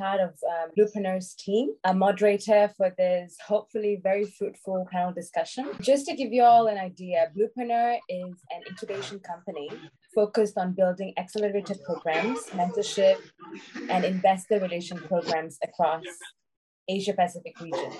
part of um, Bluepreneur's team, a moderator for this hopefully very fruitful panel discussion. Just to give you all an idea, Bluepreneur is an incubation company focused on building accelerator programs, mentorship, and investor relation programs across Asia Pacific region.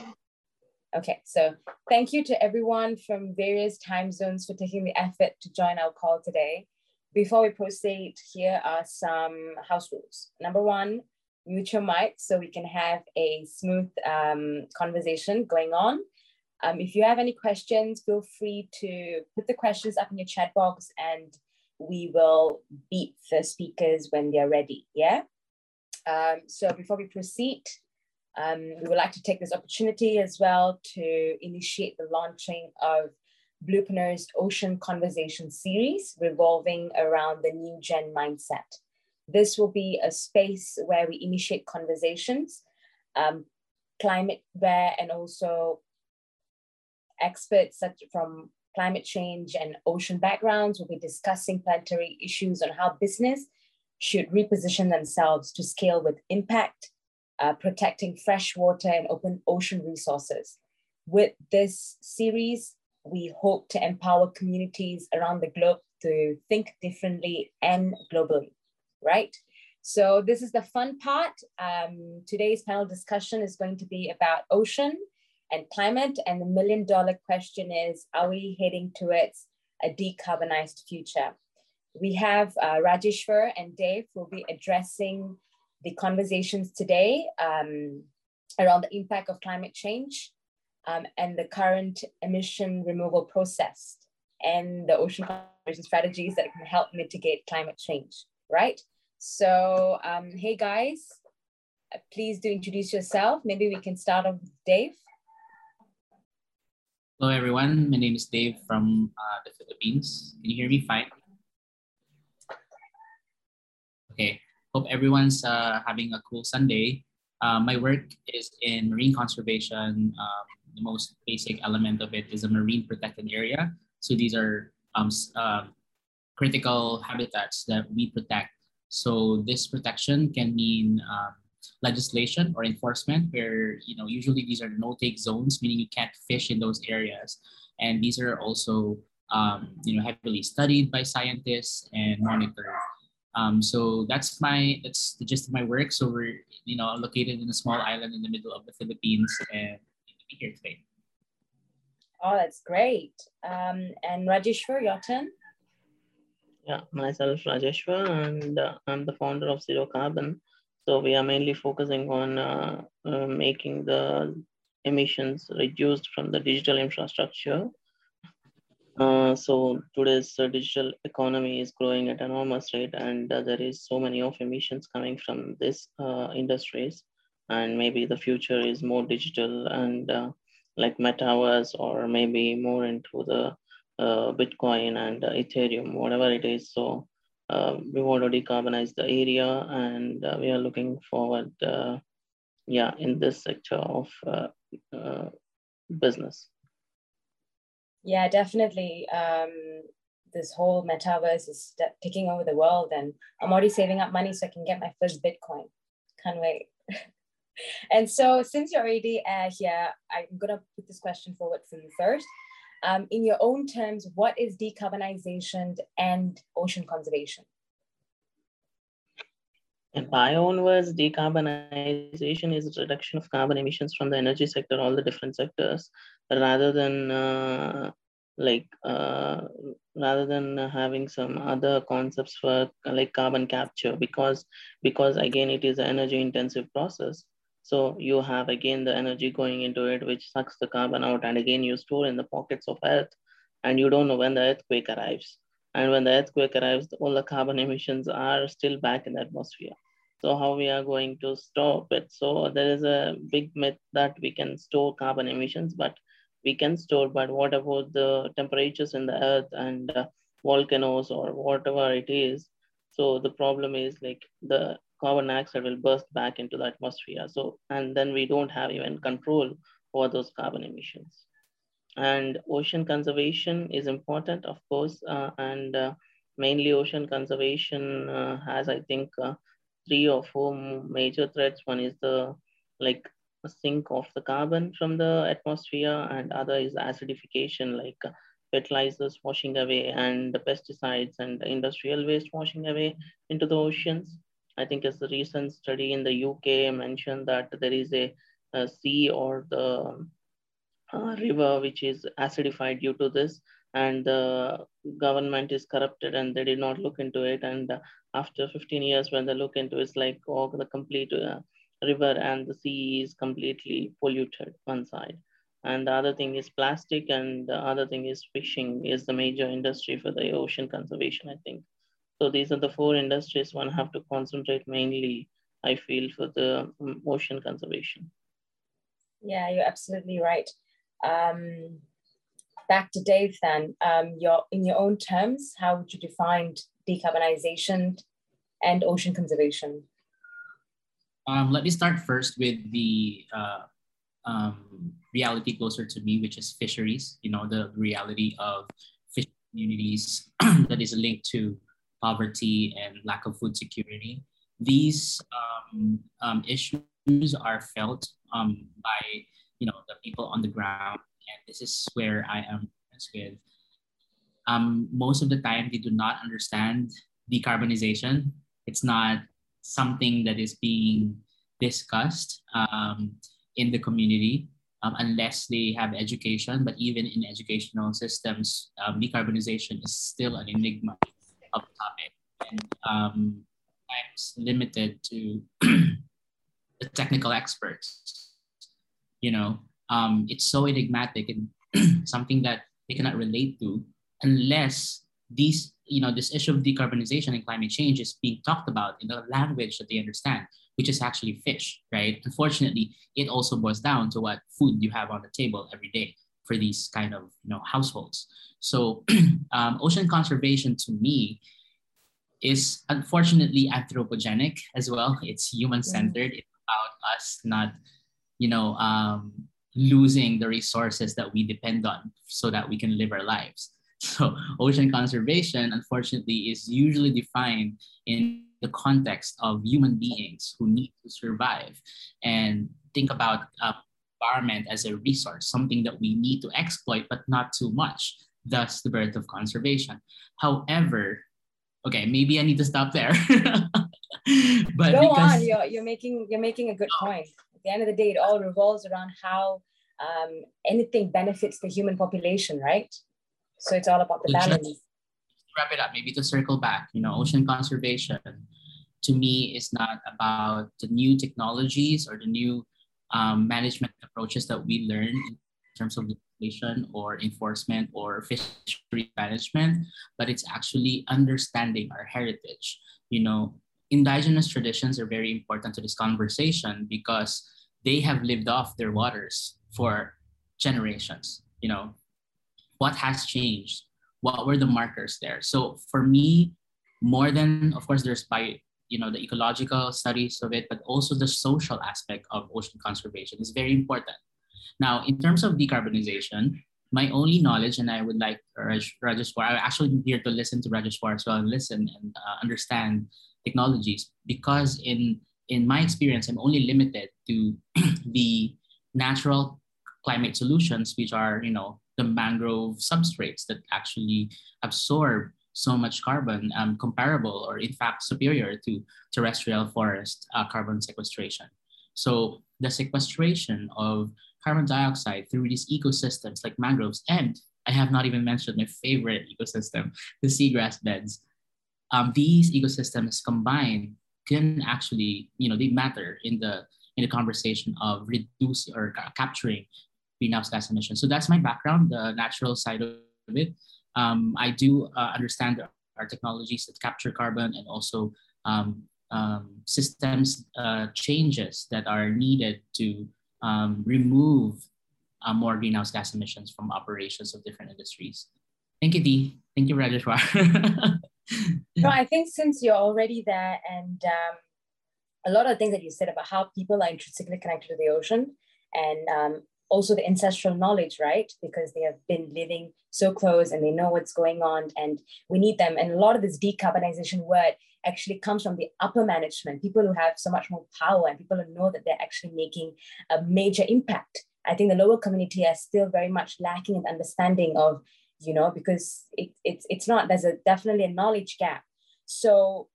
Okay, so thank you to everyone from various time zones for taking the effort to join our call today. Before we proceed, here are some house rules. Number one, mute your mic so we can have a smooth um, conversation going on. Um, if you have any questions, feel free to put the questions up in your chat box and we will beat the speakers when they're ready, yeah? Um, so before we proceed, um, we would like to take this opportunity as well to initiate the launching of Bluepreneur's Ocean Conversation series revolving around the new gen mindset. This will be a space where we initiate conversations, um, climate where, and also experts such from climate change and ocean backgrounds will be discussing planetary issues on how business should reposition themselves to scale with impact, uh, protecting fresh water and open ocean resources. With this series, we hope to empower communities around the globe to think differently and globally, right? So this is the fun part. Um, today's panel discussion is going to be about ocean and climate. And the million dollar question is, are we heading towards a decarbonized future? We have uh, Rajeshwar and Dave will be addressing the conversations today um, around the impact of climate change um, and the current emission removal process and the ocean conservation strategies that can help mitigate climate change, right? So, um, hey guys, uh, please do introduce yourself. Maybe we can start off with Dave. Hello, everyone. My name is Dave from uh, the Philippines. Can you hear me fine? Okay. Hope everyone's uh, having a cool Sunday. Uh, my work is in marine conservation. Um, the most basic element of it is a marine protected area. So these are um, uh, critical habitats that we protect. So this protection can mean um, legislation or enforcement where you know usually these are no-take zones meaning you can't fish in those areas. And these are also um, you know heavily studied by scientists and monitored. Um, so that's my that's the gist of my work. So we're you know located in a small island in the middle of the philippines and here today. Oh that's great. Um, and rajeshwar your turn yeah myself rajeshwar and uh, i'm the founder of zero carbon so we are mainly focusing on uh, uh, making the emissions reduced from the digital infrastructure. Uh, so today's uh, digital economy is growing at an enormous rate and uh, there is so many of emissions coming from this industries and maybe the future is more digital and like metaverse or maybe more into the Bitcoin and Ethereum, whatever it is. So uh, we want to decarbonize the area and uh, we are looking forward, uh, yeah, in this sector of uh, uh, business. Yeah, definitely. Um, this whole metaverse is taking over the world and I'm already saving up money so I can get my first Bitcoin. Can't wait. and so since you're already uh, here, I'm gonna put this question forward for you first. Um, in your own terms, what is decarbonization and ocean conservation? In my own words, decarbonization is reduction of carbon emissions from the energy sector, all the different sectors, rather than uh, like uh, rather than having some other concepts for like carbon capture, because because again it is an energy intensive process. So you have again the energy going into it, which sucks the carbon out. And again, you store in the pockets of earth and you don't know when the earthquake arrives. And when the earthquake arrives, all the carbon emissions are still back in the atmosphere. So how we are going to stop it? So there is a big myth that we can store carbon emissions, but we can store, but what about the temperatures in the earth and uh, volcanoes or whatever it is? So the problem is like the carbon dioxide will burst back into the atmosphere. So, and then we don't have even control over those carbon emissions. And ocean conservation is important, of course, uh, and uh, mainly ocean conservation uh, has, I think, uh, three or four major threats. One is the like sink of the carbon from the atmosphere, and other is acidification, like uh, fertilizers washing away and the pesticides and industrial waste washing away into the oceans. I think as the recent study in the UK mentioned that there is a, a sea or the uh, river which is acidified due to this and the government is corrupted and they did not look into it. And after 15 years when they look into it, it's like oh, the complete uh, river and the sea is completely polluted one side. And the other thing is plastic and the other thing is fishing is the major industry for the ocean conservation i think so these are the four industries one have to concentrate mainly i feel for the um, ocean conservation. Yeah you're absolutely right. Um, back to dave then. Um, your in your own terms how would you define decarbonization and ocean conservation? Um, let me start first with the uh, um, reality closer to me, which is fisheries. You know, the reality of fish communities that is linked to poverty and lack of food security. These um, um, issues are felt um, by you know the people on the ground, and this is where I am with. Um, most of the time, they do not understand decarbonization. It's not something that is being discussed um, in the community um, unless they have education. But even in educational systems, um, decarbonization is still an enigma of the topic and um, sometimes limited to the technical experts. You know, um, it's so enigmatic and something that they cannot relate to unless these, you know, this issue of decarbonization and climate change is being talked about in a language that they understand which is actually fish, right? Unfortunately, it also boils down to what food you have on the table every day for these kind of you know households. So um, ocean conservation to me is unfortunately anthropogenic as well. It's human centered. It's about us not, you know, um, losing the resources that we depend on so that we can live our lives. So ocean conservation, unfortunately, is usually defined in the context of human beings who need to survive and think about uh, environment as a resource, something that we need to exploit, but not too much. Thus, the birth of conservation. However, okay, maybe I need to stop there. but go because, on. You're, you're making you're making a good point. At the end of the day, it all revolves around how um, anything benefits the human population, right? So it's all about the balance wrap it up, maybe to circle back, you know, ocean conservation to me is not about the new technologies or the new um, management approaches that we learn in terms of legislation or enforcement or fishery management, but it's actually understanding our heritage. You know, indigenous traditions are very important to this conversation because they have lived off their waters for generations. You know, what has changed? what were the markers there so for me more than of course there's by you know the ecological studies of it but also the social aspect of ocean conservation is very important. Now in terms of decarbonization my only knowledge and i would like Raj, Rajeshwar i'm actually here to listen to Rajeshwar as well and listen and uh, understand technologies because in in my experience i'm only limited to the natural climate solutions which are you know the mangrove substrates that actually absorb so much carbon um, comparable or in fact superior to terrestrial forest uh, carbon sequestration. So the sequestration of carbon dioxide through these ecosystems like mangroves, and I have not even mentioned my favorite ecosystem, the seagrass beds. Um, these ecosystems combined can actually, you know, they matter in the in the conversation of reducing or capturing greenhouse gas emissions. So that's my background, the natural side of it. Um, I do uh, understand our technologies that capture carbon and also um, um, systems uh, changes that are needed to um, remove uh, more greenhouse gas emissions from operations of different industries. Thank you, Dee. Thank you, Rajeshwar. no, I think since you're already there and um, a lot of things that you said about how people are intrinsically connected to the ocean and um, also the ancestral knowledge, right? Because they have been living so close and they know what's going on and we need them. And a lot of this decarbonization word actually comes from the upper management, people who have so much more power and people who know that they're actually making a major impact. I think the lower community are still very much lacking in understanding of, you know, because it, it's it's not, there's a definitely a knowledge gap. So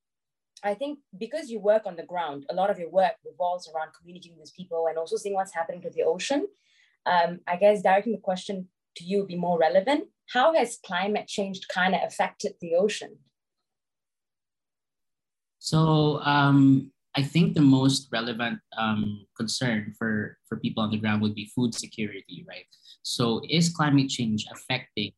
I think because you work on the ground, a lot of your work revolves around communicating with people and also seeing what's happening to the ocean. Um, I guess directing the question to you would be more relevant. How has climate change kind of affected the ocean? So um, I think the most relevant um, concern for, for people on the ground would be food security, right? So is climate change affecting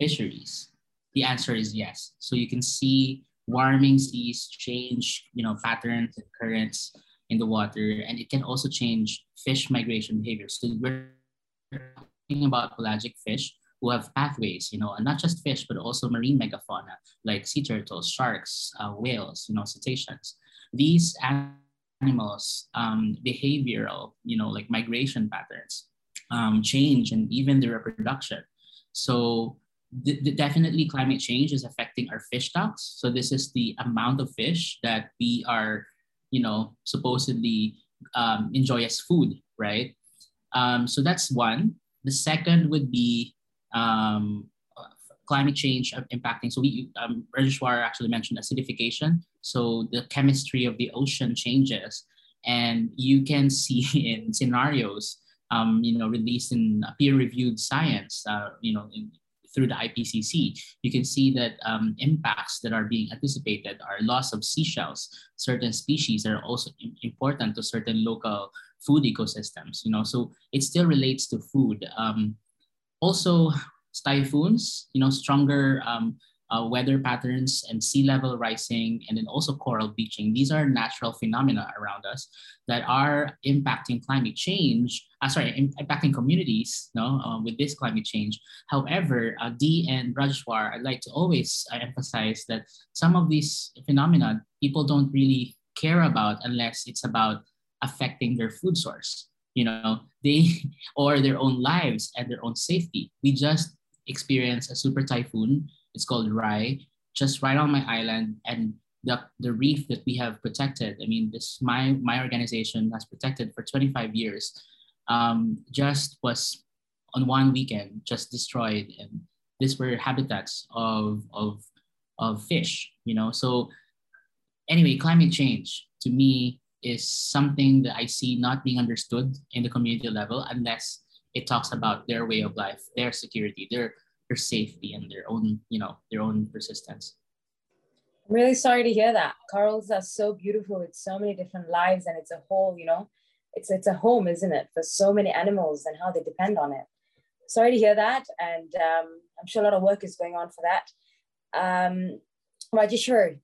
fisheries? The answer is yes. So you can see warming seas change, you know, patterns and currents in the water, and it can also change fish migration behavior. So we're talking about pelagic fish who have pathways, you know, and not just fish, but also marine megafauna like sea turtles, sharks, uh, whales, you know, cetaceans. These animals, um, behavioral, you know, like migration patterns, um, change, and even the reproduction. So definitely climate change is affecting our fish stocks. So this is the amount of fish that we are, you know, supposedly um, enjoy as food, right? Um, so that's one. The second would be um, climate change impacting. So we, um, Rajeshwar actually mentioned acidification. So the chemistry of the ocean changes, and you can see in scenarios, um, you know, released in peer-reviewed science, uh, you know, in, through the IPCC, you can see that um, impacts that are being anticipated are loss of seashells. Certain species are also important to certain local food ecosystems. You know, so it still relates to food. Um, also, typhoons. You know, stronger um, uh, weather patterns and sea level rising, and then also coral bleaching. These are natural phenomena around us that are impacting climate change. Uh, sorry, impacting communities. No, uh, with this climate change. However, uh, and Rajwar, I'd like to always uh, emphasize that some of these phenomena people don't really care about unless it's about affecting their food source you know they or their own lives and their own safety we just experienced a super typhoon it's called Rai, just right on my island. And the, the reef that we have protected, I mean, this my my organization has protected for 25 years, um, just was on one weekend just destroyed. And these were habitats of of of fish, you know. So anyway, climate change to me is something that I see not being understood in the community level unless it talks about their way of life, their security, their their safety and their own, you know, their own persistence. I'm really sorry to hear that. Corals are so beautiful. It's so many different lives and it's a whole, you know, it's it's a home, isn't it, for so many animals and how they depend on it. Sorry to hear that. And um, I'm sure a lot of work is going on for that. Um, Rajeshwar,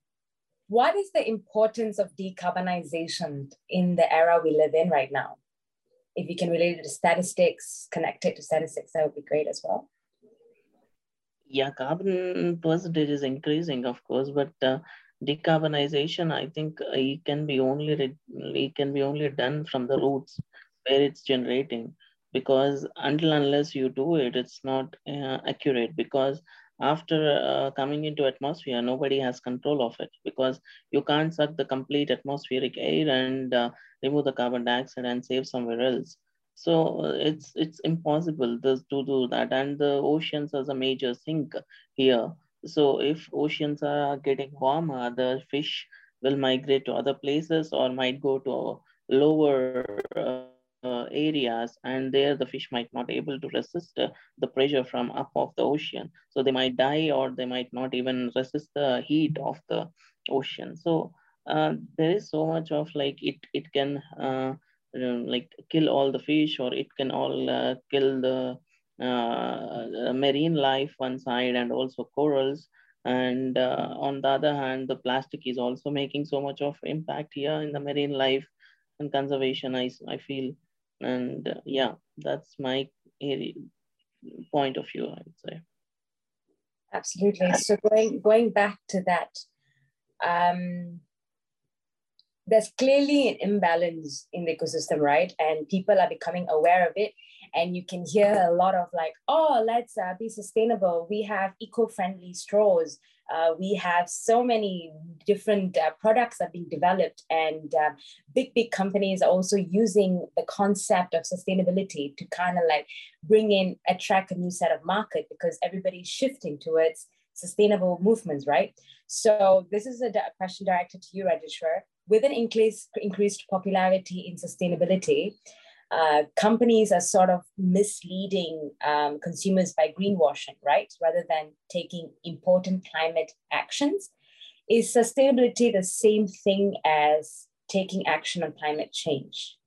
what is the importance of decarbonization in the era we live in right now? If you can relate it to statistics, connect it to statistics, that would be great as well yeah carbon percentage is increasing of course but uh, decarbonization i think uh, it can be only it can be only done from the roots where it's generating because until unless you do it it's not uh, accurate because after uh, coming into atmosphere nobody has control of it because you can't suck the complete atmospheric air and uh, remove the carbon dioxide and save somewhere else so uh, it's it's impossible to do that, and the oceans as a major sink here. So if oceans are getting warmer, the fish will migrate to other places or might go to lower uh, uh, areas and there the fish might not able to resist uh, the pressure from up of the ocean. So they might die or they might not even resist the heat of the ocean. So uh, there is so much of like it it can uh, like kill all the fish or it can all uh, kill the uh, marine life one side and also corals. And on the other hand the plastic is also making so much of impact here in the marine life and conservation i, I feel and uh, yeah that's my area, point of view i would say absolutely so going going back to that um there's clearly an imbalance in the ecosystem, right? And people are becoming aware of it. and you can hear a lot of like, oh, let's uh, be sustainable. We have eco-friendly straws. Uh, we have so many different uh, products that are being developed, and uh, big, big companies are also using the concept of sustainability to kind of like bring in, attract a new set of market because everybody's shifting towards sustainable movements, right? So this is a question directed to you, Rajeshwar. With an increased, increased popularity in sustainability, uh, companies are sort of misleading um, consumers by greenwashing, right? Rather than taking important climate actions. Is sustainability the same thing as taking action on climate change?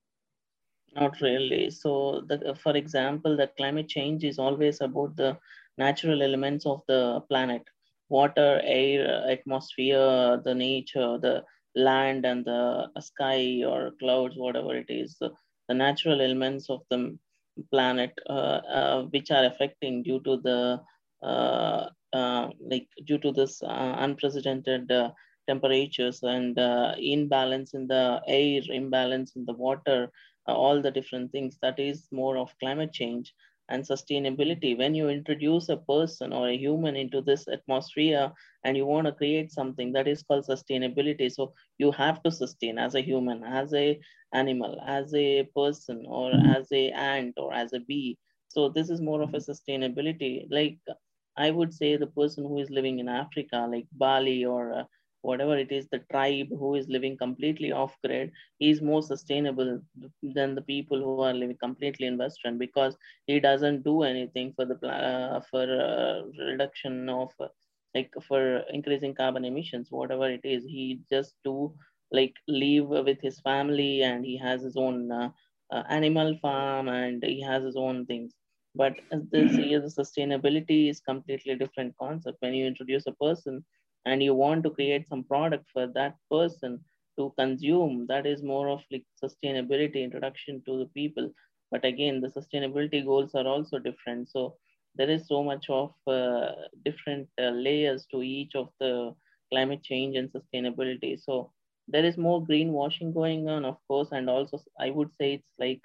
Not really. So, the, for example, that climate change is always about the natural elements of the planet water, air, atmosphere, the nature, the land, and the sky or clouds, whatever it is. The, the natural elements of the planet uh, uh, which are affecting due to the uh, like due to this unprecedented temperatures and imbalance in the air imbalance in the water all the different things that is more of climate change and sustainability. When you introduce a person or a human into this atmosphere and you want to create something that is called sustainability. So you have to sustain as a human, as a animal, as a person, or as a ant or as a bee. So this is more of a sustainability. Like I would say the person who is living in Africa, like Bali or uh, whatever it is, the tribe who is living completely off grid is more sustainable than the people who are living completely in Western because he doesn't do anything for the uh, for uh, reduction of uh, like for increasing carbon emissions, whatever it is. He just do like live with his family and he has his own uh, uh, animal farm and he has his own things. But this year, the sustainability is completely different concept. When you introduce a person and you want to create some product for that person to consume that is more of like sustainability introduction to the people. But again the sustainability goals are also different. So there is so much of uh, different uh, layers to each of the climate change and sustainability. So there is more greenwashing going on of course and also i would say it's like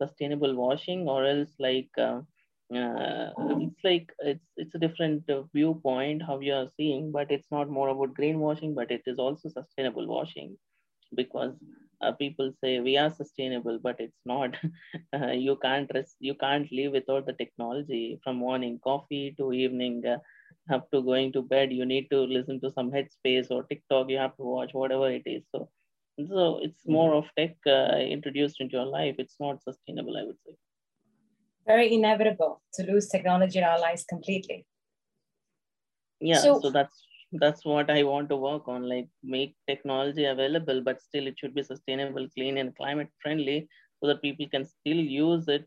sustainable washing or else like uh, uh, it's like it's it's a different uh, viewpoint how you are seeing but it's not more about greenwashing but it is also sustainable washing. Because uh, people say we are sustainable but it's not. Uh, you can't rest, you can't live without the technology. From morning coffee to evening uh, up to going to bed you need to listen to some headspace or tiktok. You have to watch whatever it is. So so it's more of tech uh, introduced into your life. It's not sustainable i would say very inevitable to lose technology in our lives completely. Yeah, so, so that's that's what I want to work on, like make technology available, but still it should be sustainable, clean, and climate friendly, so that people can still use it,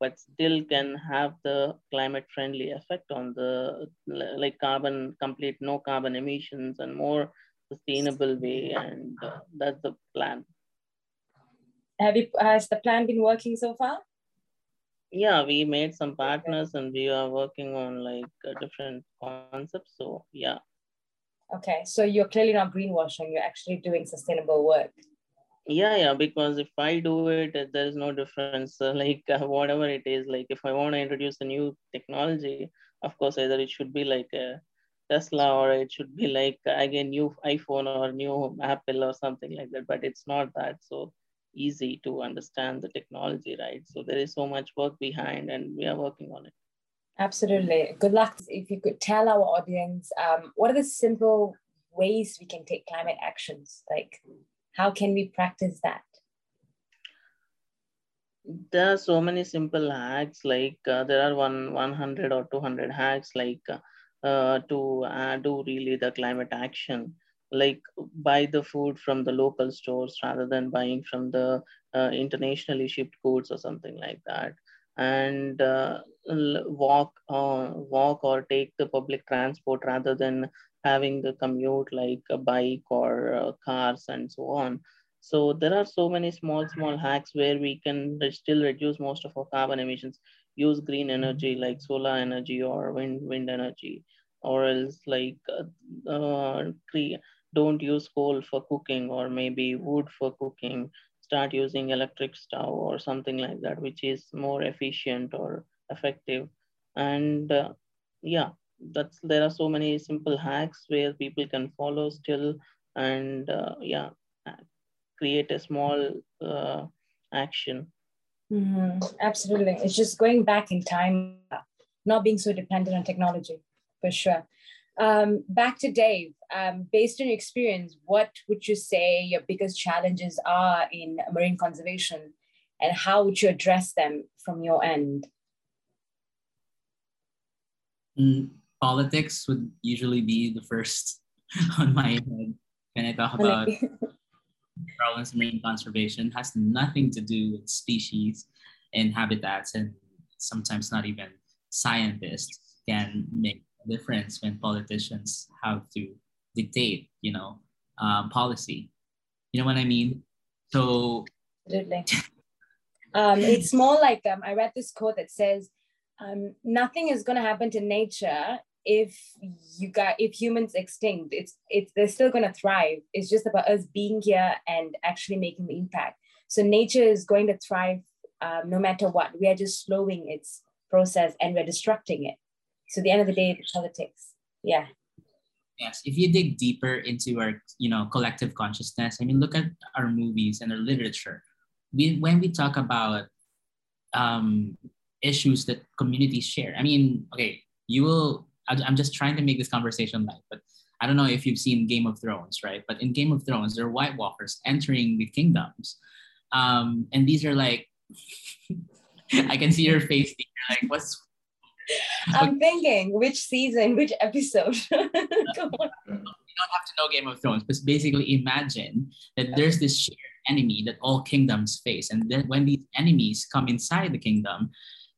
but still can have the climate friendly effect on the like carbon complete no carbon emissions and more sustainable way, and uh, that's the plan. Have you has the plan been working so far? Yeah we made some partners and we are working on like different concepts so yeah. Okay so you're clearly not greenwashing you're actually doing sustainable work. Yeah yeah because if i do it there's no difference uh, like uh, whatever it is like if i want to introduce a new technology of course either it should be like a tesla or it should be like again new iphone or new apple or something like that but it's not that so easy to understand the technology, right? So there is so much work behind, and we are working on it. Absolutely. Good luck. If you could tell our audience, um, what are the simple ways we can take climate actions? Like, how can we practice that? There are so many simple hacks. Like uh, there are one 100 or 200 hacks, like uh, to uh, do really the climate action like buy the food from the local stores rather than buying from the uh, internationally shipped goods or something like that. And uh, walk uh, walk or take the public transport rather than having the commute like a bike or uh, cars and so on. So there are so many small small hacks where we can still reduce most of our carbon emissions. Use green energy like solar energy or wind wind energy. Or else like uh, uh, don't use coal for cooking or maybe wood for cooking start using electric stove or something like that, which is more efficient or effective. And uh, yeah, that's there are so many simple hacks where people can follow still and uh, yeah, create a small uh, action. Mm-hmm. Absolutely. It's just going back in time, not being so dependent on technology, for sure. Um, back to Dave. Um, based on your experience, what would you say your biggest challenges are in marine conservation, and how would you address them from your end? Mm, politics would usually be the first on my head when I talk about problems in marine conservation. It has nothing to do with species and habitats, and sometimes not even scientists can make difference when politicians have to dictate, you know, um, policy. You know what I mean? So absolutely. um, it's more like um, I read this quote that says, um, "Nothing is going to happen to nature if you got if humans extinct. It's it's they're still going to thrive. It's just about us being here and actually making the impact. So nature is going to thrive um, no matter what. We are just slowing its process and we're destructing it. So the end of the day, the politics. Yeah. Yes. If you dig deeper into our, you know, collective consciousness, I mean, look at our movies and our literature. We when we talk about um, issues that communities share. I mean, okay, you will. I'm just trying to make this conversation light, but I don't know if you've seen Game of Thrones, right? But in Game of Thrones, there are White Walkers entering the kingdoms, um, and these are like. I can see your face. Like, what's I'm thinking which season, which episode. you don't have to know Game of Thrones, but basically imagine that there's this shared enemy that all kingdoms face. And then when these enemies come inside the kingdom,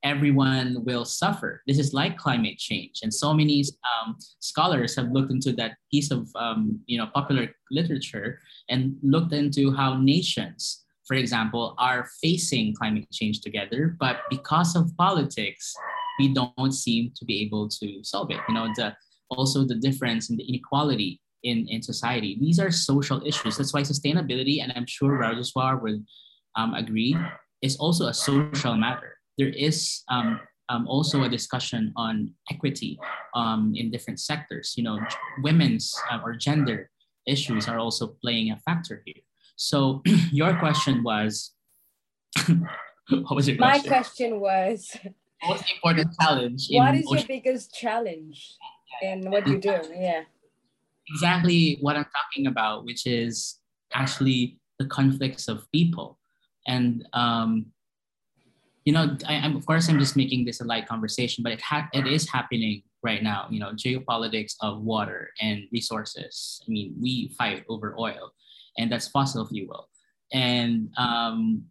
everyone will suffer. This is like climate change. And so many um, scholars have looked into that piece of um, you know, popular literature and looked into how nations, for example, are facing climate change together. But because of politics, we don't seem to be able to solve it. You know, the also the difference in the inequality in, in society. These are social issues. That's why sustainability, and I'm sure Rajeshwar would um, agree, is also a social matter. There is um, um, also a discussion on equity um, in different sectors. You know, women's uh, or gender issues are also playing a factor here. So your question was, what was your question? My question was, most important challenge. What is your biggest challenge in what you do? Yeah. Exactly what I'm talking about, which is actually the conflicts of people. And, um, you know, I, am of course, I'm just making this a light conversation, but it, ha- it is happening right now, you know, geopolitics of water and resources. I mean, we fight over oil, and that's fossil fuel. And um,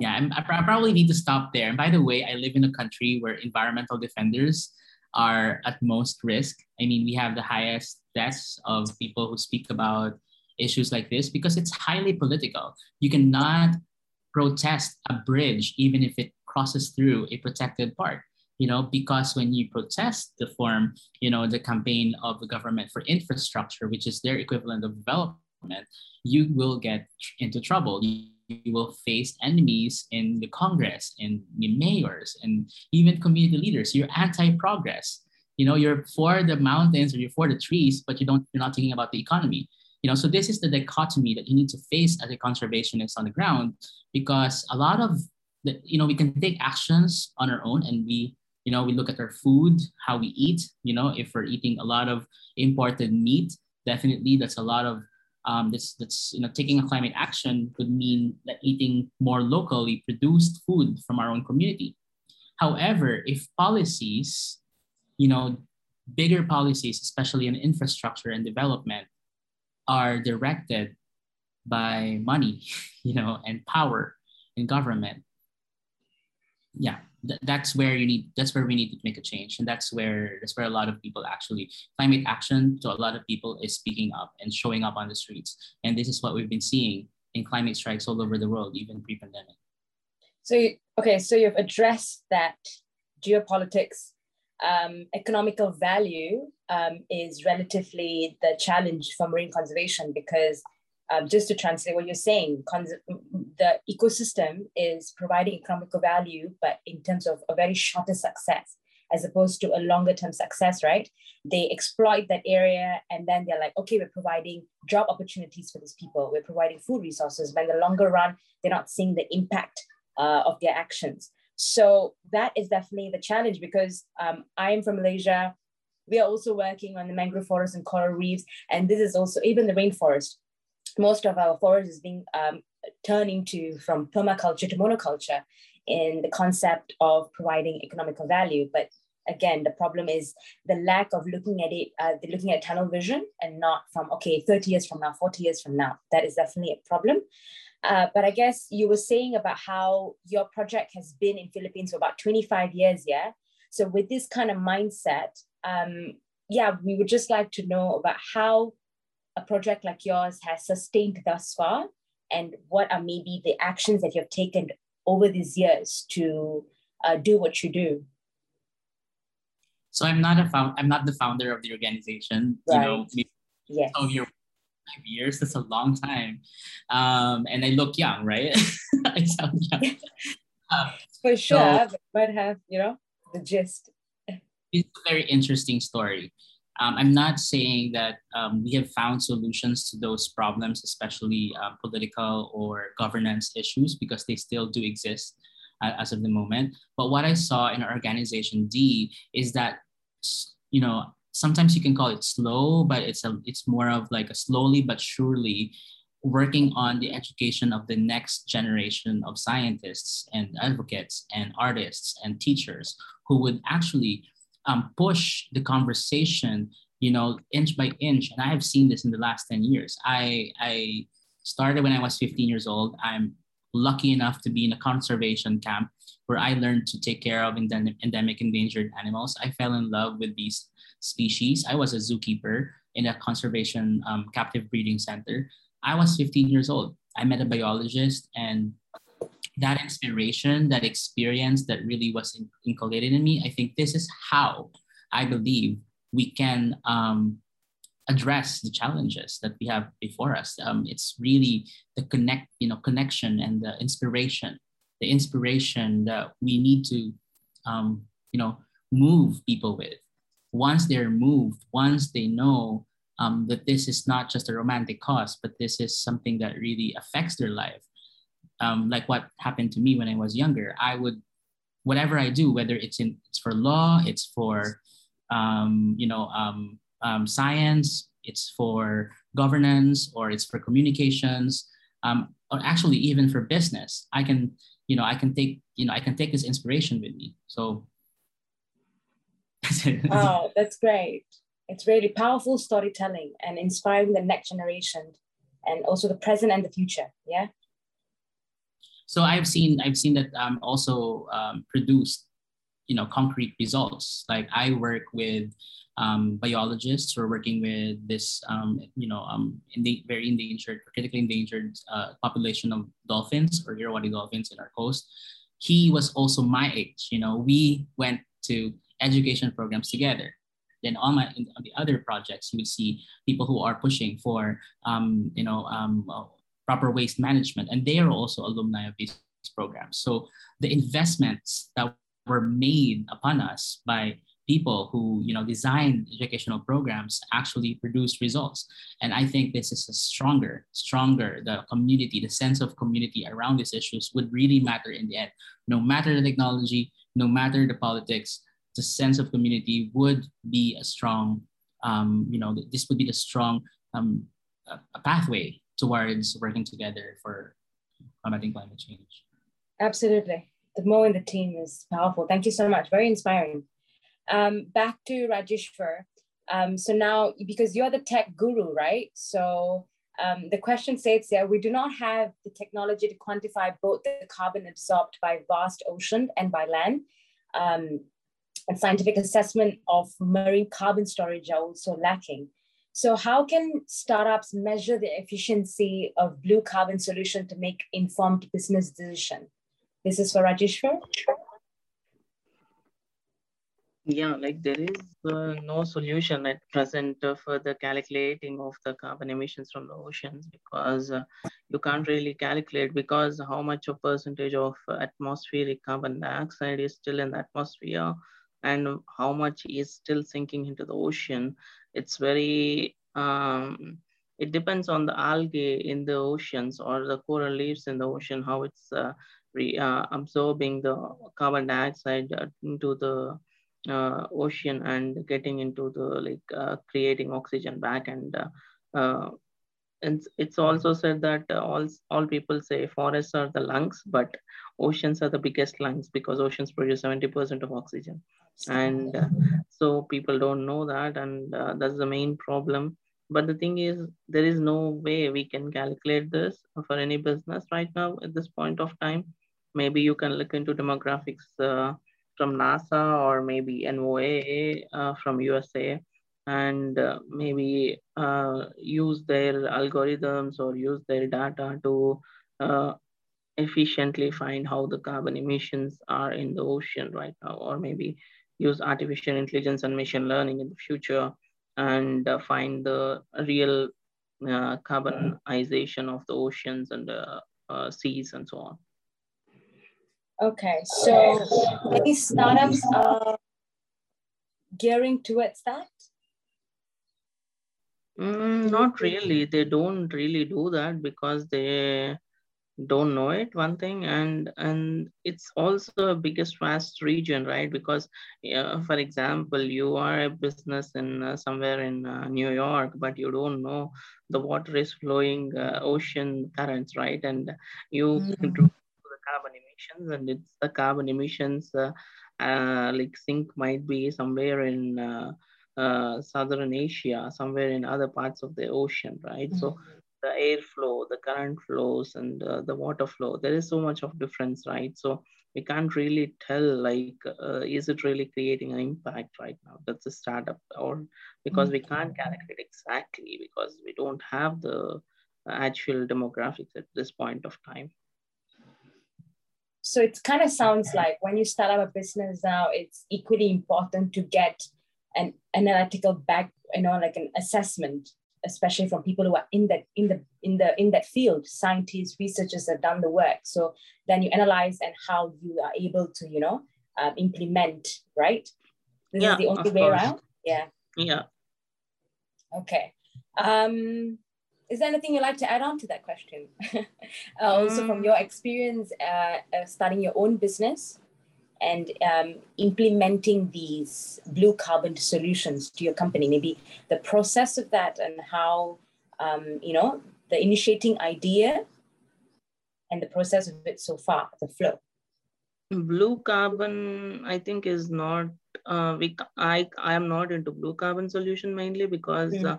yeah, I'm, I probably need to stop there. And by the way, I live in a country where environmental defenders are at most risk. I mean, we have the highest deaths of people who speak about issues like this because it's highly political. You cannot protest a bridge even if it crosses through a protected part you know because when you protest the form you know the campaign of the government for infrastructure which is their equivalent of development you will get into trouble you will face enemies in the Congress, in the mayors, and even community leaders. You're anti-progress. You know, you're for the mountains or you're for the trees, but you don't. You're not thinking about the economy. You know, so this is the dichotomy that you need to face as a conservationist on the ground, because a lot of the, you know, we can take actions on our own, and we, you know, we look at our food, how we eat. You know, if we're eating a lot of imported meat, definitely that's a lot of um, this that's you know taking a climate action could mean that eating more locally produced food from our own community. However, if policies, you know, bigger policies, especially in infrastructure and development, are directed by money, you know, and power in government, yeah, th- that's where you need that's where we need to make a change and that's where that's where a lot of people actually climate action to a lot of people is speaking up and showing up on the streets. And this is what we've been seeing in climate strikes all over the world even pre-pandemic. So you, okay so you've addressed that geopolitics um, economical value um, is relatively the challenge for marine conservation because um, just to translate what you're saying, the ecosystem is providing economical value, but in terms of a very shorter success as opposed to a longer term success, right? They exploit that area and then they're like, okay, we're providing job opportunities for these people, we're providing food resources. But in the longer run, they're not seeing the impact uh, of their actions. So that is definitely the challenge because um, I am from Malaysia. We are also working on the mangrove forests and coral reefs. And this is also even the rainforest. Most of our forest is being um, turning to from permaculture to monoculture in the concept of providing economical value. But again, the problem is the lack of looking at it, uh, looking at tunnel vision and not from, okay, 30 years from now, 40 years from now. That is definitely a problem. Uh, but I guess you were saying about how your project has been in Philippines for about 25 years, yeah? So with this kind of mindset, um, yeah, we would just like to know about how a project like yours has sustained thus far and what are maybe the actions that you have taken over these years to uh, do what you do. So I'm not a found, I'm not the founder of the organization. Right. You know, yes. Five years. That's a long time. Um, and I look young, right? I sound young. Um, For sure, so, but have you know the gist. It's a very interesting story. Um, I'm not saying that um, we have found solutions to those problems, especially uh, political or governance issues, because they still do exist uh, as of the moment. But what I saw in organization D is that, you know, sometimes you can call it slow, but it's a it's more of like a slowly but surely working on the education of the next generation of scientists and advocates and artists and teachers who would actually um, push the conversation you know inch by inch and i have seen this in the last 10 years i i started when i was 15 years old i'm lucky enough to be in a conservation camp where i learned to take care of endemic endangered animals i fell in love with these species. I was a zookeeper in a conservation um, captive breeding center. I was 15 years old. I met a biologist, and that inspiration, that experience that really was inculcated in me, I think this is how I believe we can um, address the challenges that we have before us. Um, it's really the connect, you know, connection and the inspiration, the inspiration that we need to, um, you know, move people with once they're moved, once they know um, that this is not just a romantic cause, but this is something that really affects their life. Um, like what happened to me when I was younger, I would, whatever I do, whether it's in it's for law, it's for, um, you know, um, um, science, it's for governance, or it's for communications, um, or actually even for business. I can, you know, I can take, you know, I can take this inspiration with me. So oh, that's great. It's really powerful storytelling and inspiring the next generation and also the present and the future. Yeah. So I've seen I've seen that um, also um, produced, you know, concrete results. Like I work with um, biologists who are working with this, um, you know, um, the very endangered, critically endangered uh, population of dolphins or Irrawaddy dolphins in our coast. He was also my age. You know, we went to education programs together. Then on my on the other projects, you would see people who are pushing for um, you know um, proper waste management, and they are also alumni of these programs. So the investments that were made upon us by people who you know design educational programs actually produce results and i think this is a stronger stronger the community the sense of community around these issues would really matter in the end no matter the technology no matter the politics the sense of community would be a strong, um, you know, this would be the strong um, a pathway towards working together for combating climate change. Absolutely. The Mo in the team is powerful. Thank you so much. Very inspiring. Um, back to Rajeshwar. Um, so now, because you're the tech guru, right? So um, the question states here, we do not have the technology to quantify both the carbon absorbed by vast ocean and by land. Um, and scientific assessment of marine carbon storage are also lacking. So how can startups measure the efficiency of blue carbon solution to make informed business decision? This is for Rajeshwar. Yeah, like there is uh, no solution at present uh, for the calculating of the carbon emissions from the oceans because uh, you can't really calculate because how much of percentage of atmospheric carbon dioxide is still in the atmosphere and how much is still sinking into the ocean. It's very, um, it depends on the algae in the oceans or the coral reefs in the ocean, how it's uh, re, uh, absorbing the carbon dioxide uh, into the uh, ocean and getting into the like uh, creating oxygen back and uh, uh and it's also said that uh, all all people say forests are the lungs but oceans are the biggest lungs because oceans produce 70% of oxygen. And uh, so people don't know that and that's the main problem. But the thing is there is no way we can calculate this for any business right now at this point of time. Maybe you can look into demographics from NASA or maybe NOAA uh, from USA and uh, maybe uh, use their algorithms or use their data to uh, efficiently find how the carbon emissions are in the ocean right now, or maybe use artificial intelligence and machine learning in the future and uh, find the real uh, carbonization of the oceans and the seas and so on. Okay, so many startups are gearing towards that? Mm, not really. They don't really do that because they don't know it one thing. And and it's also a biggest vast region right? Because uh, for example you are a business in uh, somewhere in uh, new york but you don't know the water is flowing uh, ocean currents right? And you mm. carbon emissions and it's the carbon emissions uh, uh, like sink might be somewhere in uh, southern asia somewhere in other parts of the ocean right mm-hmm. so the airflow the current flows and uh, the water flow there is so much of difference right so we can't really tell like uh, is it really creating an impact right now that's a startup or because mm-hmm. we can't calculate exactly because we don't have the actual demographics at this point of time so it kind of sounds like when you start up a business now, it's equally important to get an analytical back, you know, like an assessment, especially from people who are in that in the in the in that field, scientists, researchers have done the work. So then you analyze and how you are able to, you know, um, implement. Right. This yeah, is the only way course. around. Yeah. Yeah. Okay. Um, is there anything you'd like to add on to that question? uh, also, from mm. your experience uh, uh, starting your own business and um, implementing these blue carbon solutions to your company, maybe the process of that and how, um, you know, the initiating idea and the process of it so far, the flow. Blue carbon, I think, is not. Uh, we I I am not into blue carbon solution mainly because. Mm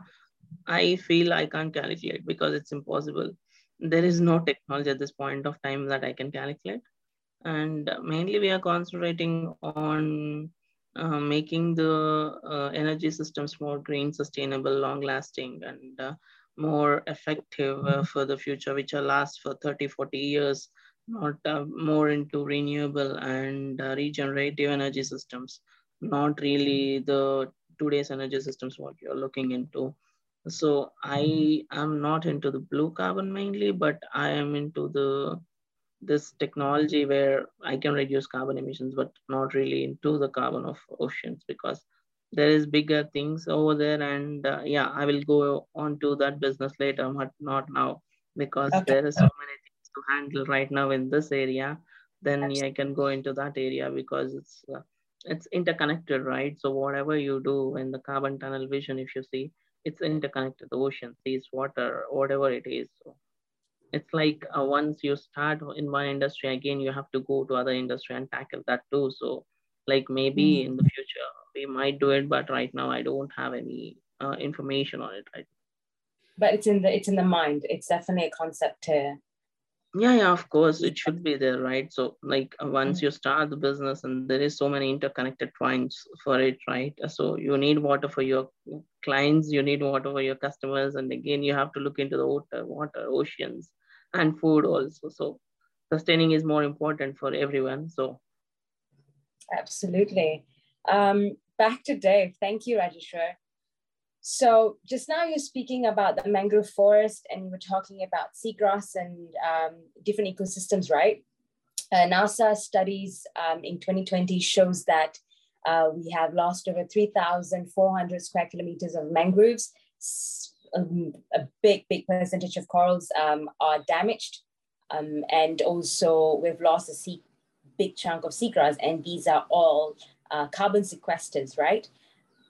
I feel I can't calculate because it's impossible. There is no technology at this point of time that I can calculate. And mainly we are concentrating on uh, making the uh, energy systems more green, sustainable, long lasting, and uh, more effective uh, for the future, which will last for 30, 40 years, not uh, more into renewable and uh, regenerative energy systems, not really the today's energy systems, what you're looking into. So I am not into the blue carbon mainly, but I am into the this technology where I can reduce carbon emissions, but not really into the carbon of oceans because there is bigger things over there. And uh, yeah, I will go on to that business later, but not now because okay. there is so many things to handle right now in this area. Then I can go into that area because it's uh, it's interconnected, right? So whatever you do in the carbon tunnel vision, if you see, it's interconnected the ocean seas water whatever it is so it's like uh, once you start in one industry again you have to go to other industry and tackle that too. So like maybe mm. in the future we might do it but right now i don't have any uh, information on it right? But it's in the it's in the mind. It's definitely a concept to yeah yeah of course it should be there right? So like uh, once mm. you start the business and there is so many interconnected points for it right? So you need water for your clients you need water for your customers and again you have to look into the water water oceans and food also so sustaining is more important for everyone so absolutely Um, back to Dave. Thank you, Rajeshwar. So just now you're speaking about the mangrove forest and you were talking about seagrass and um, different ecosystems, right? Uh, NASA studies um, in 2020 shows that uh, we have lost over 3,400 square kilometers of mangroves. A big, big percentage of corals um, are damaged. Um, and also we've lost a sea, big chunk of seagrass and these are all uh, carbon sequesters, right?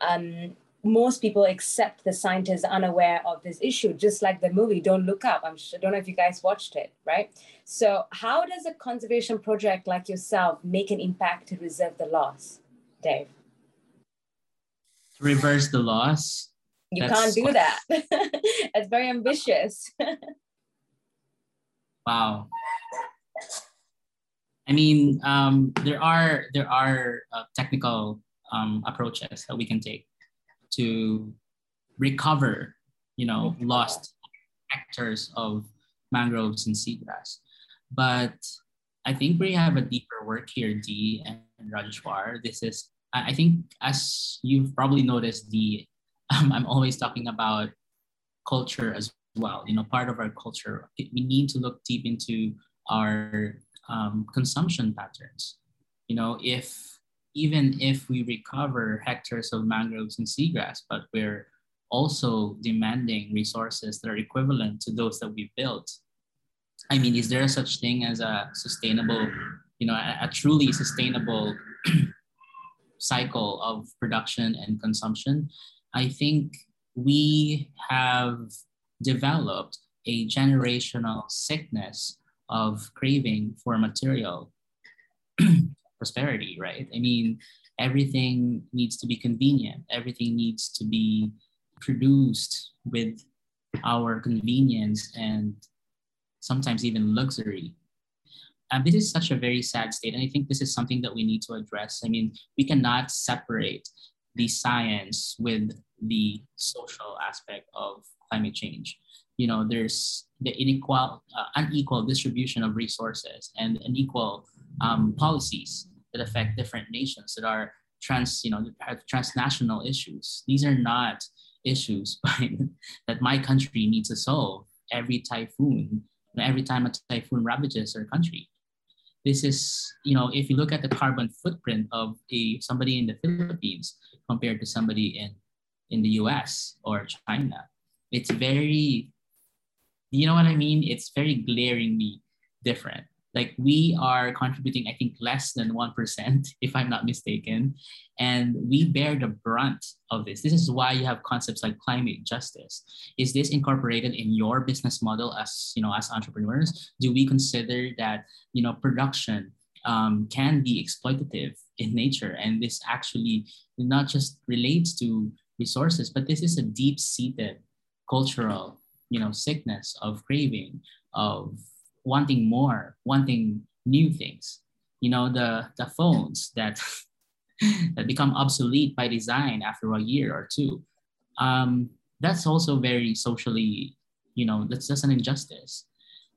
Um, most people except the scientists unaware of this issue, just like the movie Don't Look Up. I'm sure, I don't know if you guys watched it, right? So how does a conservation project like yourself make an impact to reserve the loss, Dave? To reverse the loss? You can't do that. It's very ambitious. wow. I mean, um, there are there are uh, technical um, approaches that we can take to recover, you know, lost hectares of mangroves and seagrass. But I think we have a deeper work here, Dee and Rajeshwar. This is, I think, as you've probably noticed, the um, I'm always talking about culture as well. You know, part of our culture, we need to look deep into our um, consumption patterns. You know, if even if we recover hectares of mangroves and seagrass, but we're also demanding resources that are equivalent to those that we built. I mean, is there such thing as a sustainable, you know, a, a truly sustainable cycle of production and consumption? I think we have developed a generational sickness of craving for material prosperity, right? I mean, everything needs to be convenient, everything needs to be produced with our convenience and sometimes even luxury. And this is such a very sad state. And I think this is something that we need to address. I mean, we cannot separate the science with the social aspect of climate change. You know, there's the unequal, uh, unequal distribution of resources and unequal um, policies that affect different nations that are trans, you know, have transnational issues. These are not issues that my country needs to solve every typhoon, every time a typhoon ravages our country. This is, you know, if you look at the carbon footprint of a somebody in the Philippines compared to somebody in in the US or China, it's very, you know what I mean? It's very glaringly different like we are contributing i think less than 1% if i'm not mistaken. And we bear the brunt of this. This is why you have concepts like climate justice. Is this incorporated in your business model as you know as entrepreneurs? Do we consider that you know production um, can be exploitative in nature? And this actually not just relates to resources but this is a deep-seated cultural you know sickness of craving of wanting more, wanting new things. You know, the, the phones that, that become obsolete by design after a year or two. Um, that's also very socially, you know, that's just an injustice.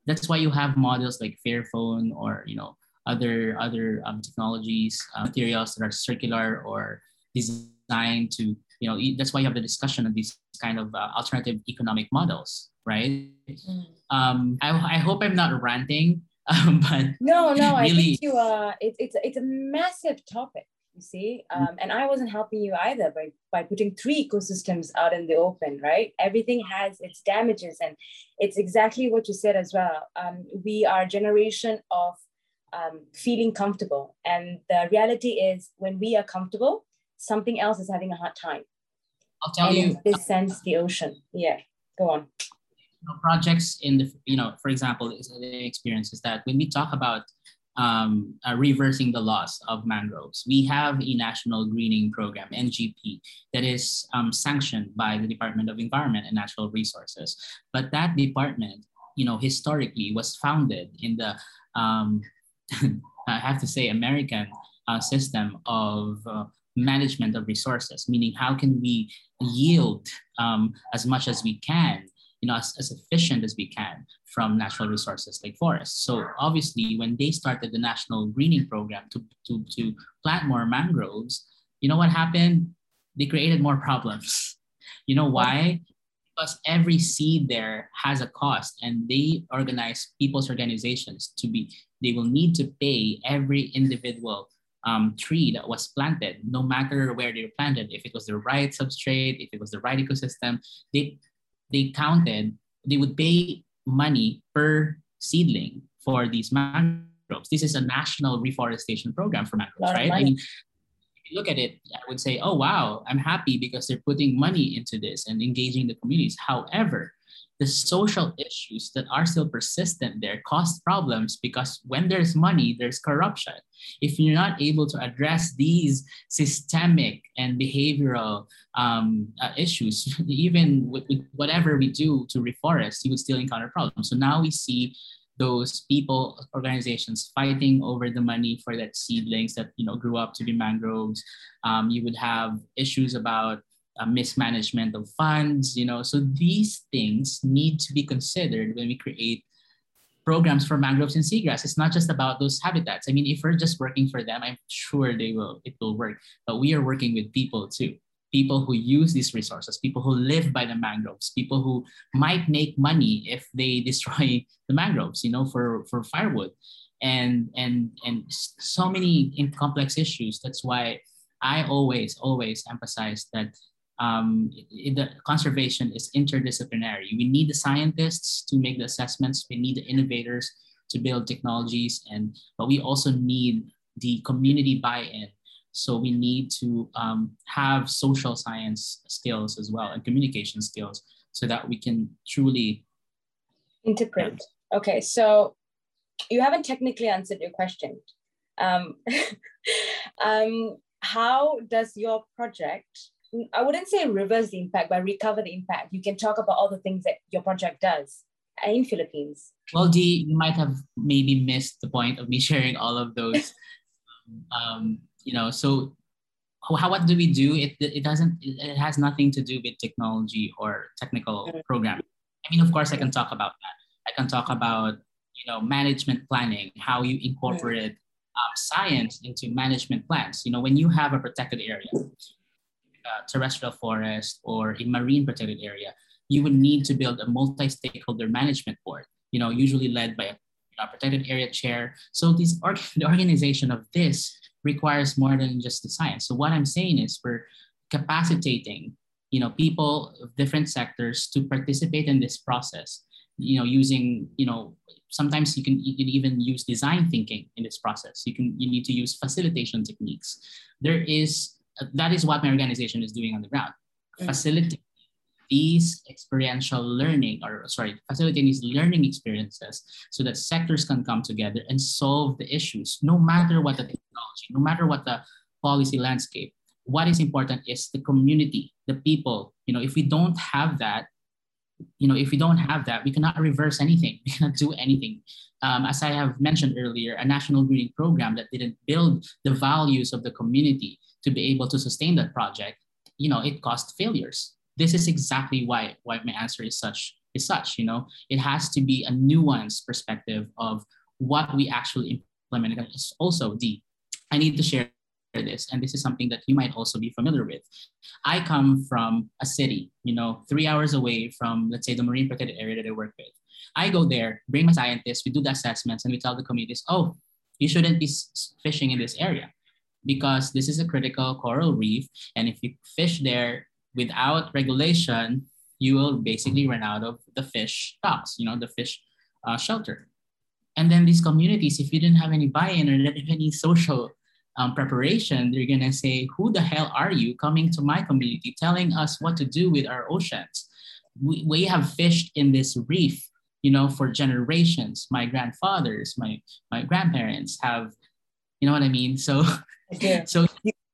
That's why you have models like Fairphone or, you know, other other um, technologies, uh, materials that are circular or designed to, you know, that's why you have the discussion of these kind of uh, alternative economic models, right? Mm. Um, I, I hope I'm not ranting, um, but no, no, really... I think you. Uh, it's it's it's a massive topic. You see, um, and I wasn't helping you either by by putting three ecosystems out in the open, right? Everything has its damages, and it's exactly what you said as well. Um, we are a generation of um, feeling comfortable, and the reality is, when we are comfortable, something else is having a hard time. I'll tell and you. This sense, the ocean. Yeah, go on know, projects in the, you know, for example, the experience is that when we talk about um, uh, reversing the loss of mangroves, we have a national greening program, NGP, that is um, sanctioned by the Department of Environment and Natural Resources. But that department, you know, historically was founded in the, um, I have to say, American uh, system of uh, management of resources, meaning how can we yield um, as much as we can you know, as, as efficient as we can from natural resources like forests. So obviously, when they started the national greening program to, to, to plant more mangroves, you know what happened? They created more problems. You know why? Because every seed there has a cost, and they organize people's organizations to be. They will need to pay every individual um, tree that was planted, no matter where they were planted, if it was the right substrate, if it was the right ecosystem, they they counted, they would pay money per seedling for these mangroves. This is a national reforestation program for mangroves, right? I mean, look at it, I would say, oh wow, I'm happy because they're putting money into this and engaging the communities. However, the social issues that are still persistent there cause problems because when there's money, there's corruption. If you're not able to address these systemic and behavioral um, uh, issues, even with, with whatever we do to reforest, you would still encounter problems. So now we see those people organizations fighting over the money for that seedlings that you know grew up to be mangroves um, you would have issues about uh, mismanagement of funds, you know. So these things need to be considered when we create programs for mangroves and seagrass. It's not just about those habitats. I mean, if we're just working for them, I'm sure they will, it will work. But we are working with people too. People who use these resources, people who live by the mangroves, people who might make money if they destroy the mangroves, you know, for, for firewood. And and and so many complex issues. That's why I always, always emphasize that um, the conservation is interdisciplinary. We need the scientists to make the assessments. We need the innovators to build technologies, and but we also need the community buy-in. So we need to um, have social science skills as well and communication skills, so that we can truly interpret. Yeah. Okay, so you haven't technically answered your question. Um, um, how does your project I wouldn't say reverse the impact, but recover the impact. You can talk about all the things that your project does in Philippines. Well, Dee, you might have maybe missed the point of me sharing all of those. um, you know, so how what do we do? It it doesn't. It has nothing to do with technology or technical programming. I mean, of course, I can talk about that. I can talk about you know management planning, how you incorporate um, science into management plans. You know, when you have a protected area, terrestrial forest or a marine protected area, you would need to build a multi-stakeholder management board, you know, usually led by a, a protected area chair. So this the organization of this requires more than just the science. So what I'm saying is we're capacitating, you know, people of different sectors to participate in this process, you know, using, you know, sometimes you can you can even use design thinking in this process. You can you need to use facilitation techniques. There is that is what my organization is doing on the ground. Mm. These experiential learning, or sorry, facilitate these learning experiences so that sectors can come together and solve the issues, no matter what the technology, no matter what the policy landscape. What is important is the community, the people. You know, if we don't have that, you know, if we don't have that, we cannot reverse anything. We cannot do anything. Um, as I have mentioned earlier, a national greening program that didn't build the values of the community to be able to sustain that project, you know, it caused failures. This is exactly why why my answer is such is such. You know, it has to be a nuanced perspective of what we actually implement. Also, D, I need to share this, and this is something that you might also be familiar with. I come from a city, you know, three hours away from, let's say, the marine protected area that I work with. I go there, bring my scientists, we do the assessments, and we tell the communities, oh, you shouldn't be fishing in this area because this is a critical coral reef. And if you fish there without regulation, you will basically run out of the fish stocks, you know, the fish uh, shelter. And then these communities, if you didn't have any buy-in or didn't have any social um, preparation, they're gonna say, who the hell are you coming to my community telling us what to do with our oceans? We, we have fished in this reef, you know, for generations. My grandfathers, my, my grandparents have, you know what I mean? So So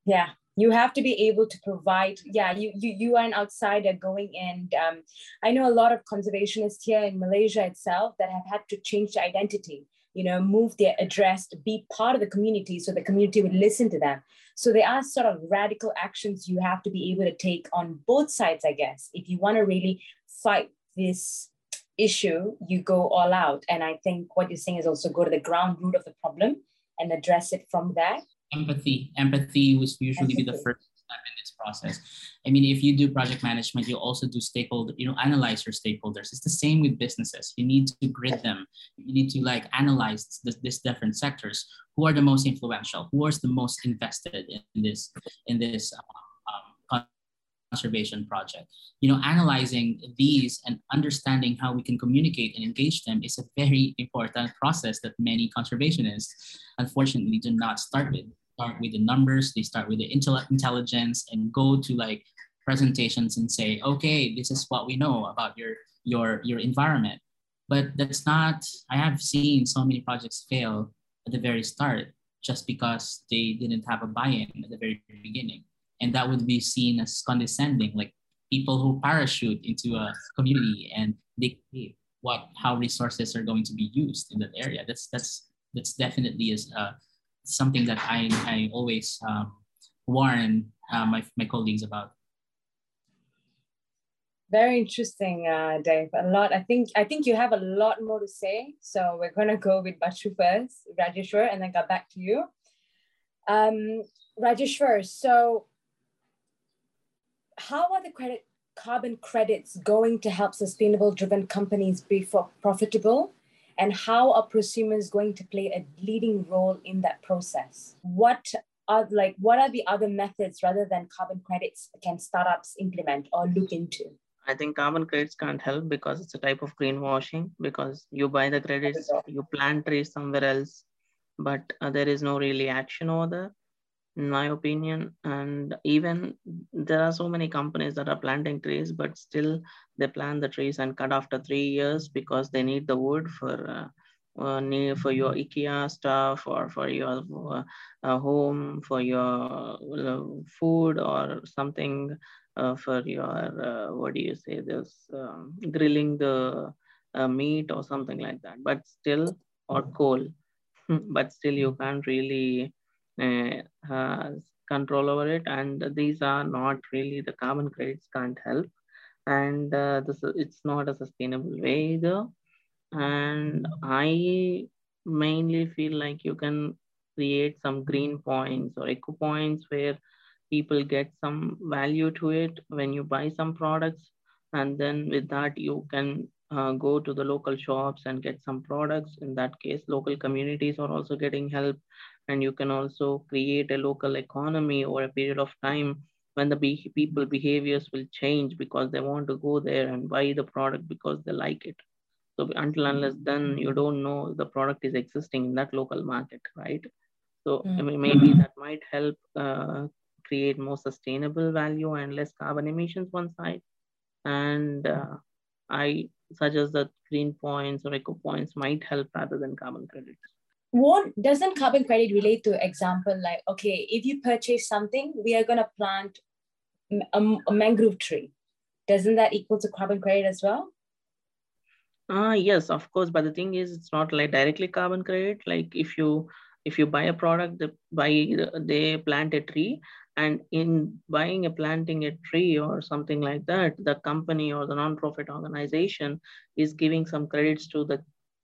yeah, you have to be able to provide. Yeah, you you you are an outsider going in. Um, I know a lot of conservationists here in Malaysia itself that have had to change their identity. You know, move their address be part of the community, so the community would listen to them. So there are sort of radical actions you have to be able to take on both sides, I guess, if you want to really fight this issue, you go all out. And I think what you're saying is also go to the ground root of the problem and address it from there empathy. Empathy was usually empathy. be the first step in this process. I mean, if you do project management, you also do stakeholder, you know, analyze your stakeholders. It's the same with businesses. You need to grid them. You need to like analyze this, this different sectors. Who are the most influential? Who is the most invested in this in this um, conservation project? You know, analyzing these and understanding how we can communicate and engage them is a very important process that many conservationists, unfortunately, do not start with start with the numbers, they start with the intellect intelligence and go to like presentations and say, okay, this is what we know about your your your environment. But that's not, I have seen so many projects fail at the very start just because they didn't have a buy-in at the very beginning. And that would be seen as condescending, like people who parachute into a community and dictate what how resources are going to be used in that area. That's that's that's definitely is uh, something that I, I always um, warn uh, my, my colleagues about. Very interesting, uh, Dave. A lot. I think I think you have a lot more to say. So we're gonna go with Bachu first, Rajeshwar, and then get back to you. Um, Rajeshwar, so how are the credit carbon credits going to help sustainable driven companies be profitable and how are prosumers going to play a leading role in that process? What are like what are the other methods rather than carbon credits can startups implement or look into? I think carbon credits can't help because it's a type of greenwashing because you buy the credits, you plant trees somewhere else, but uh, there is no really action over there in my opinion. And even there are so many companies that are planting trees, but still they plant the trees and cut after three years because they need the wood for uh, uh, for your IKEA stuff or for your uh, uh home, for your uh, food or something uh, for your what do you say? This um, grilling the meat or something like that. But still, or coal, but still you can't really has control over it. And these are not really the carbon credits can't help. And uh, this it's not a sustainable way either. And i mainly feel like you can create some green points or eco points where people get some value to it when you buy some products. And then with that you can uh, go to the local shops and get some products. In that case local communities are also getting help and you can also create a local economy over a period of time when the be- people behaviors will change because they want to go there and buy the product because they like it. So until unless then you don't know the product is existing in that local market right? So mm. I mean, maybe that might help uh, create more sustainable value and less carbon emissions one side. And uh, i suggest that green points or eco points might help rather than carbon credits what doesn't carbon credit relate to example like okay if you purchase something we are going to plant a, a, mangrove tree. Doesn't that equal to carbon credit as well? Uh yes of course. But the thing is it's not like directly carbon credit. Like if you if you buy a product they buy they plant a tree and in buying a planting a tree or something like that the company or the non-profit organization is giving some credits to the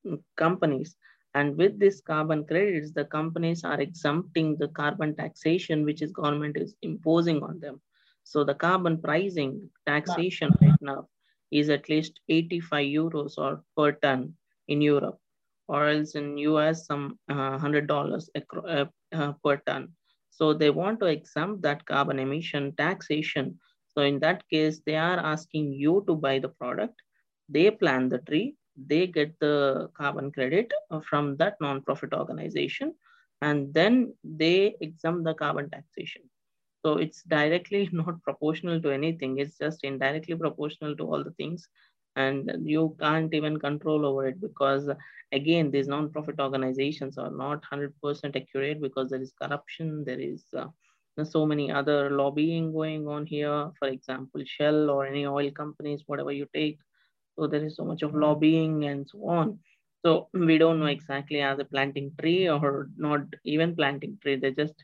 mm, companies and with this carbon credits, the companies are exempting the carbon taxation, which is government is imposing on them. So the carbon pricing taxation right now is at least 85 euros or per ton in Europe, or else in US some uh, $100 uh, uh, per ton. So they want to exempt that carbon emission taxation. So in that case, they are asking you to buy the product. They plant the tree they get the carbon credit uh, from that non-profit organization and then they exempt the carbon taxation. So it's directly not proportional to anything it's just indirectly proportional to all the things and you can't even control over it because again these non-profit organizations are not 100% accurate because there is corruption there is uh, so many other lobbying going on here for example shell or any oil companies whatever you take so there is so much of lobbying and so on. So we don't know exactly are they planting tree or not even planting tree. They just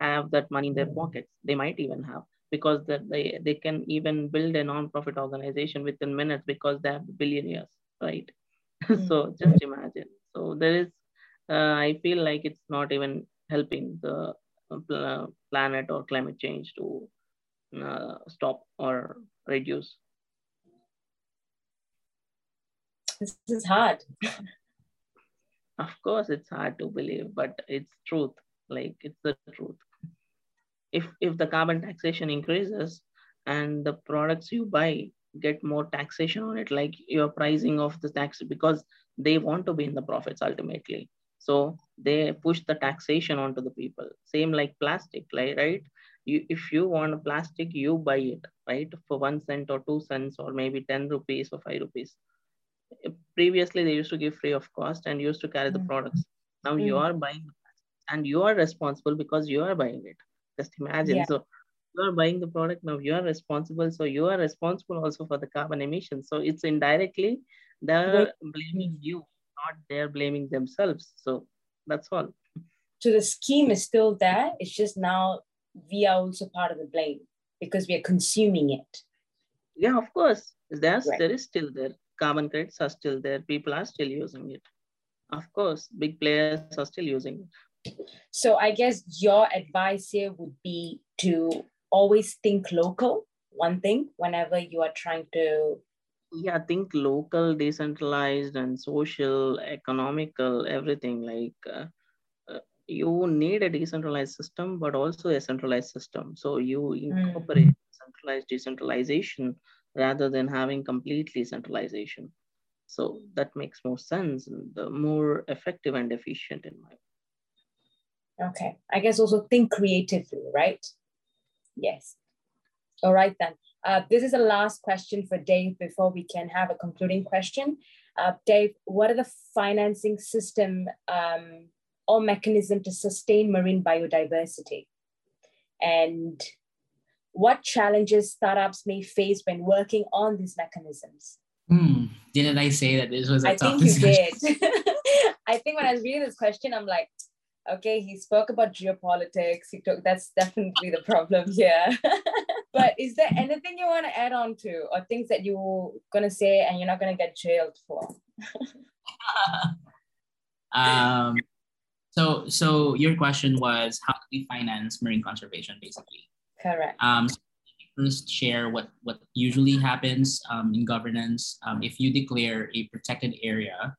have that money in their pockets. They might even have because they, they can even build a non-profit organization within minutes because they have billionaires, right? Mm-hmm. so just imagine. So there is, uh, I feel like it's not even helping the uh, planet or climate change to uh, stop or reduce? This is hard. of course, it's hard to believe, but it's truth. Like it's the truth. If if the carbon taxation increases and the products you buy get more taxation on it, like your pricing of the tax, because they want to be in the profits ultimately. So they push the taxation onto the people. Same like plastic, like, right? You, if you want plastic, you buy it, right? For one cent or two cents or maybe 10 rupees or five rupees. Previously, they used to give free of cost and used to carry the mm. products. Now mm. you are buying and you are responsible because you are buying it. Just imagine. Yeah. So you are buying the product now you are responsible so you are responsible also for the carbon emissions so it's indirectly they're blaming you not they're blaming themselves so that's all so the scheme is still there it's just now we are also part of the blame because we are consuming it yeah of course there's right. there is still there carbon credits are still there. People are still using it. Of course big players are still using it. So i guess your advice here would be to always think local one thing whenever you are trying to yeah think local decentralized and social economical everything. Like uh, uh, you need a decentralized system but also a centralized system. So you incorporate mm. centralized decentralization rather than having completely centralization so that makes more sense and the more effective and efficient in my okay i guess also think creatively right Yes. All right then. Uh, this is the last question for Dave before we can have a concluding question. Uh, Dave, what are the financing system um, or mechanism to sustain marine biodiversity? And what challenges startups may face when working on these mechanisms? Hmm. Didn't I say that this was a I think you did. I think when I was reading this question, I'm like, okay he spoke about geopolitics he took that's definitely the problem here but is there anything you want to add on to or things that you're going to say and you're not going to get jailed for um so so your question was how do we finance marine conservation basically correct um first share what what usually happens um, in governance um, if you declare a protected area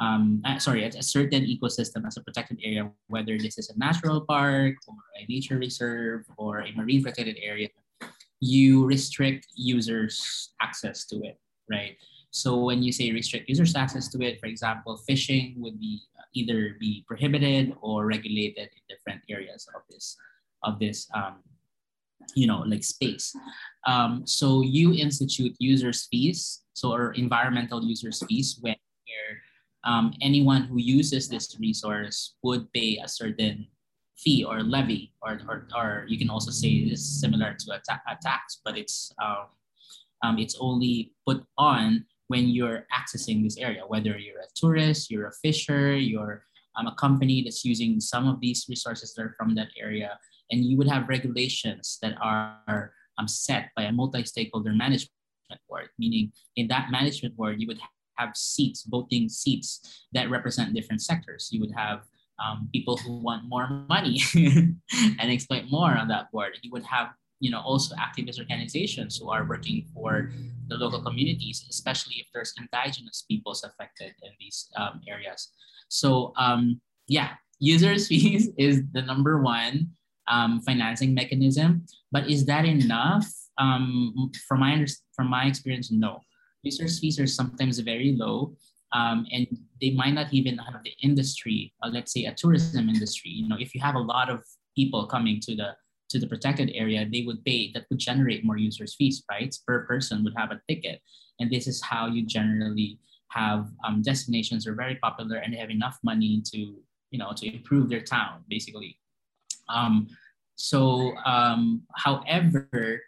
um, uh, sorry, a, a, certain ecosystem as a protected area, whether this is a natural park or a nature reserve or a marine protected area, you restrict users' access to it, right? So when you say restrict users' access to it, for example, fishing would be uh, either be prohibited or regulated in different areas of this of this um, you know like space. Um, so you institute users' fees, so or environmental users' fees when um, anyone who uses this resource would pay a certain fee or levy, or, or, or you can also say is similar to a, ta- a tax, but it's, uh, um, it's only put on when you're accessing this area, whether you're a tourist, you're a fisher, you're um, a company that's using some of these resources that are from that area, and you would have regulations that are um, set by a multi-stakeholder management board, meaning in that management board, you would have seats, voting seats that represent different sectors. You would have um, people who want more money and exploit more on that board. You would have, you know, also activist organizations who are working for the local communities, especially if there's indigenous peoples affected in these um, areas. So um, yeah, users fees is the number one um, financing mechanism. But is that enough? Um, from my from my experience, no research fees are sometimes very low um, and they might not even have the industry uh, let's say a tourism industry you know if you have a lot of people coming to the to the protected area they would pay that would generate more users fees right per person would have a ticket and this is how you generally have um, destinations are very popular and they have enough money to you know to improve their town basically um, so um, however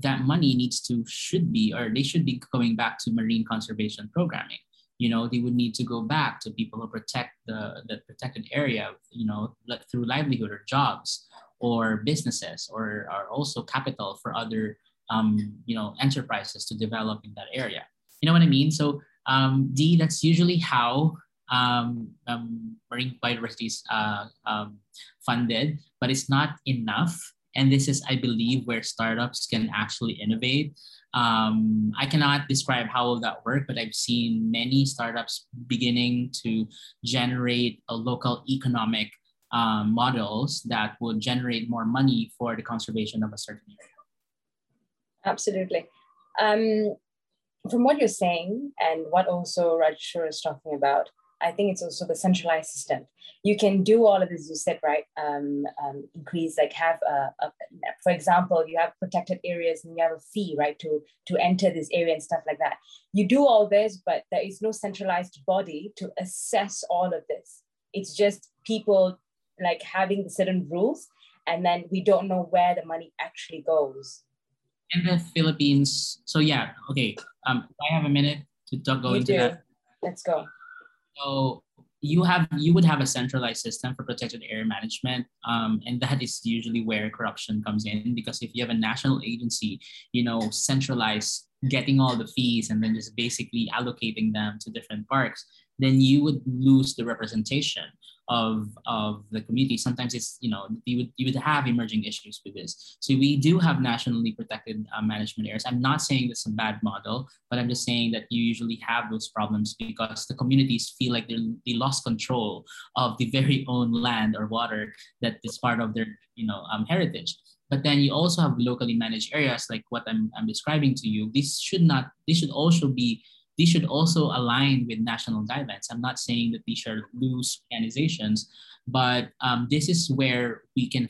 that money needs to should be or they should be going back to marine conservation programming. You know they would need to go back to people who protect the, the protected area you know through livelihood or jobs or businesses or, or also capital for other um, you know enterprises to develop in that area. You know what i mean? So um, d that's usually how um, um, marine biodiversity is uh, um, funded, but it's not enough. And this is, I believe, where startups can actually innovate. Um, I cannot describe how will that work, but I've seen many startups beginning to generate a local economic um, models that will generate more money for the conservation of a certain area. Absolutely. Um, from what you're saying and what also Rajeshwar is talking about, I think it's also the centralized system. You can do all of this, you said, right? Um, um, increase, like have, a, a, for example, you have protected areas and you have a fee, right, to, to enter this area and stuff like that. You do all this, but there is no centralized body to assess all of this. It's just people like having certain rules, and then we don't know where the money actually goes in the Philippines. So yeah, okay. Um, I have a minute to go you into do. that. Let's go. So you have you would have a centralized system for protected area management, um, and that is usually where corruption comes in because if you have a national agency, you know, centralized getting all the fees and then just basically allocating them to different parks, then you would lose the representation of, of the community. Sometimes it's, you know, you would, you would have emerging issues with this. So we do have nationally protected uh, management areas. I'm not saying this is a bad model, but I'm just saying that you usually have those problems because the communities feel like they lost control of the very own land or water that is part of their, you know, um, heritage. But then you also have locally managed areas like what I'm, I'm describing to you. This should not, this should also be these should also align with national guidelines. I'm not saying that these are loose organizations, but um, this is where we can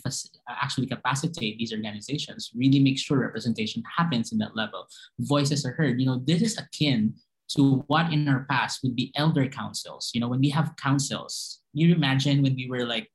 actually capacitate these organizations, really make sure representation happens in that level. Voices are heard. You know, this is akin to what in our past would be elder councils. You know, when we have councils, you imagine when we were like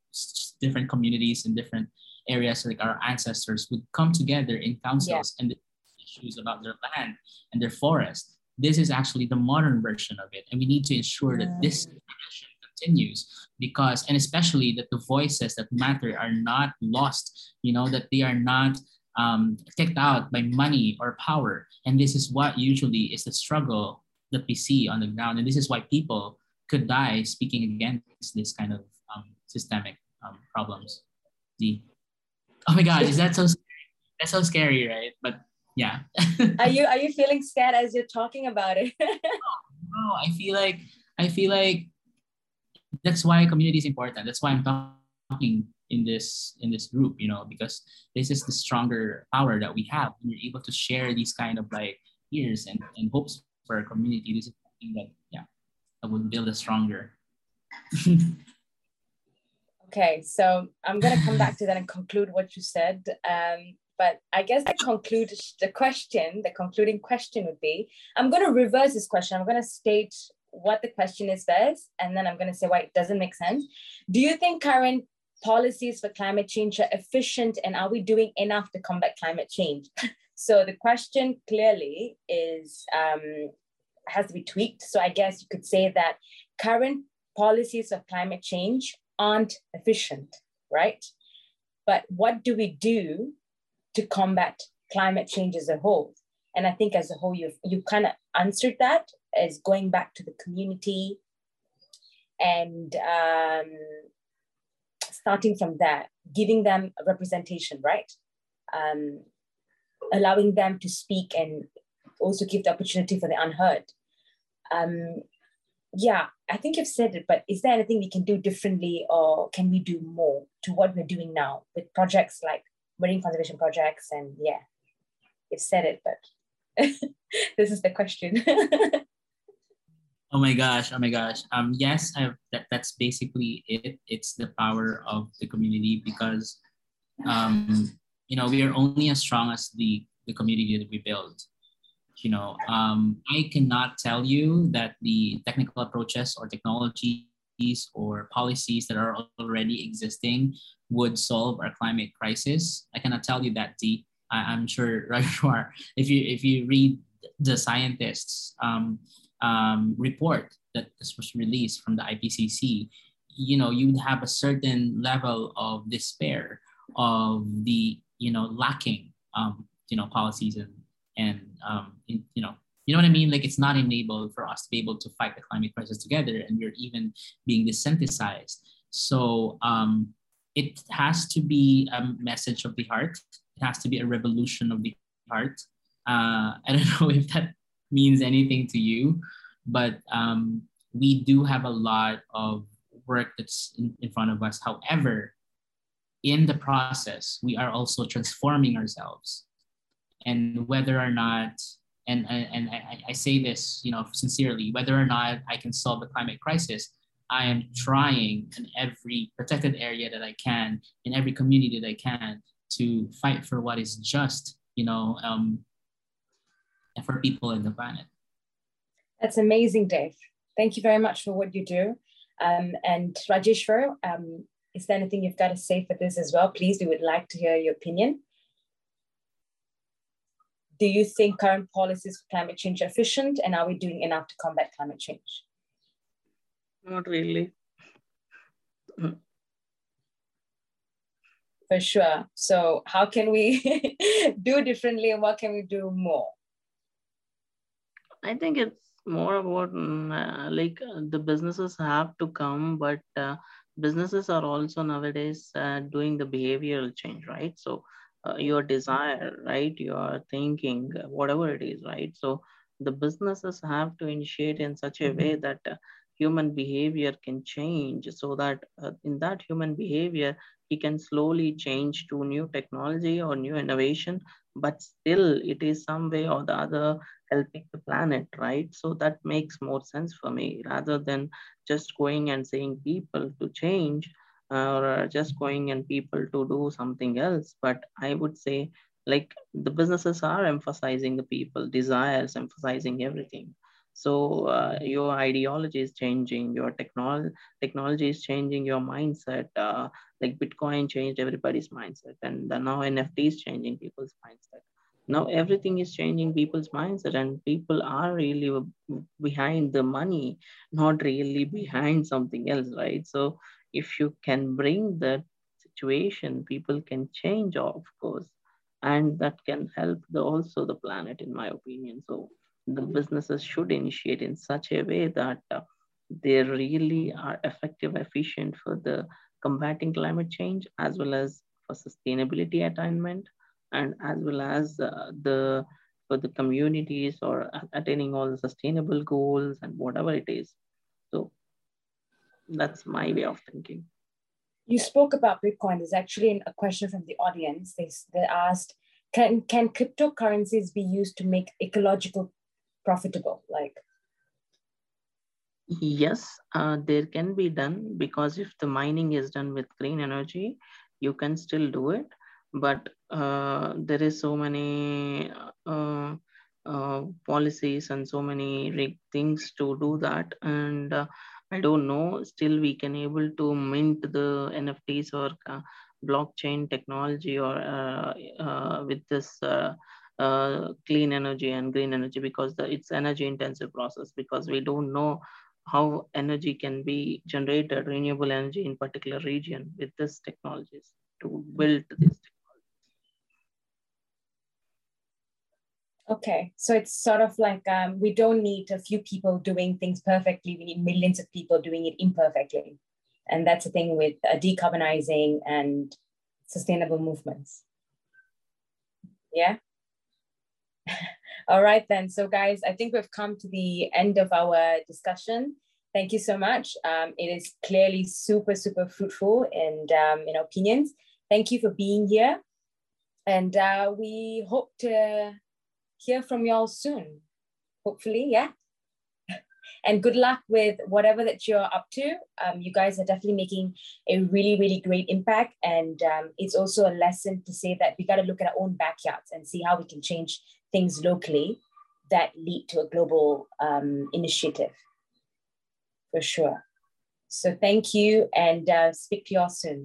different communities in different areas, like our ancestors would come together in councils yeah. and issues about their land and their forest this is actually the modern version of it. And we need to ensure that this tradition continues because, and especially that the voices that matter are not lost, you know, that they are not um, kicked out by money or power. And this is what usually is the struggle that we see on the ground. And this is why people could die speaking against this kind of um, systemic um, problems. The, oh my God, is that so scary? That's so scary, right? But yeah. Are you are you feeling scared as you're talking about it? No, i feel like i feel like that's why community is important. That's why i'm talking in this in this group you know because this is the stronger power that we have. We're able to share these kind of like fears and, and hopes for our community this is something that yeah that would build us stronger. Okay so i'm going to come back to that and conclude what you said. Um, but I guess the conclude the question, the concluding question would be, I'm going to reverse this question. I'm going to state what the question is first, and then I'm going to say why it doesn't make sense. Do you think current policies for climate change are efficient, and are we doing enough to combat climate change? so the question clearly is um, has to be tweaked. So I guess you could say that current policies of climate change aren't efficient, right? But what do we do to combat climate change as a whole. And I think as a whole, you've you kind of answered that as going back to the community and um, starting from that, giving them representation, right? Um, allowing them to speak and also give the opportunity for the unheard. Um, yeah, I think you've said it, but is there anything we can do differently or can we do more to what we're doing now with projects like marine conservation projects and yeah you've said it but this is the question. Oh my gosh oh my gosh. Um yes I've, that, that's basically it. It's the power of the community because um you know we are only as strong as the the community that we build. You know um i cannot tell you that the technical approaches or technology or policies that are already existing would solve our climate crisis. I cannot tell you that, I'm sure Rajwar, if you if you read the scientists' um, um, report that this was released from the IPCC, you know, you would have a certain level of despair of the, you know, lacking, um, you know, policies and, and um, in, you know, you know what I mean? Like it's not enabled for us to be able to fight the climate crisis together, and we're even being desensitized. So um, it has to be a message of the heart. It has to be a revolution of the heart. Uh, I don't know if that means anything to you, but um, we do have a lot of work that's in, in front of us. However, in the process, we are also transforming ourselves. And whether or not and, and I, I say this, you know, sincerely, whether or not I can solve the climate crisis, I am trying in every protected area that I can, in every community that I can, to fight for what is just, you know, um, for people in the planet. That's amazing, Dave. Thank you very much for what you do. Um, and Rajeshwar, um, is there anything you've got to say for this as well? Please, we would like to hear your opinion do you think current policies for climate change are efficient and are we doing enough to combat climate change? Not really. For sure. So how can we do differently and what can we do more? I think it's more about mm, uh, like uh, the businesses have to come, but uh, businesses are also nowadays uh, doing the behavioral change, right? So uh, your desire, right? Your thinking, whatever it is, right? So the businesses have to initiate in such a way that uh, human behavior can change so that uh, in that human behavior, he can slowly change to new technology or new innovation, but still it is some way or the other helping the planet, right? So that makes more sense for me rather than just going and saying people to change or just going and people to do something else. But i would say like the businesses are emphasizing the people desires emphasizing everything. So uh, your ideology is changing your technology technology is changing your mindset uh, like bitcoin changed everybody's mindset and now nft is changing people's mindset. Now everything is changing people's mindset and people are really behind the money not really behind something else right? So if you can bring that situation, people can change, of course, and that can help the, also the planet, in my opinion. So the businesses should initiate in such a way that uh, they really are effective, efficient for the combating climate change, as well as for sustainability attainment, and as well as uh, the for the communities or attaining all the sustainable goals and whatever it is. That's my way of thinking. You spoke about Bitcoin. There's actually a question from the audience. They, they asked, can, can cryptocurrencies be used to make ecological profitable? Like, yes, uh, there can be done because if the mining is done with green energy, you can still do it. But uh, there is so many uh, uh policies and so many things to do that. And uh, I don't know. Still, we can able to mint the NFTs or uh, blockchain technology or uh, uh, with this uh, uh, clean energy and green energy because the, it's energy intensive process because we don't know how energy can be generated renewable energy in particular region with this technologies to build this Okay, so it's sort of like um, we don't need a few people doing things perfectly. We need millions of people doing it imperfectly. And that's the thing with uh, decarbonizing and sustainable movements. Yeah. All right, then. So, guys, I think we've come to the end of our discussion. Thank you so much. Um, it is clearly super, super fruitful and um, in opinions. Thank you for being here. And uh, we hope to hear from y'all soon. Hopefully, yeah. and good luck with whatever that you're up to. Um, you guys are definitely making a really, really great impact. And um, it's also a lesson to say that we got to look at our own backyards and see how we can change things locally that lead to a global um, initiative. For sure. So thank you and uh, speak to y'all soon.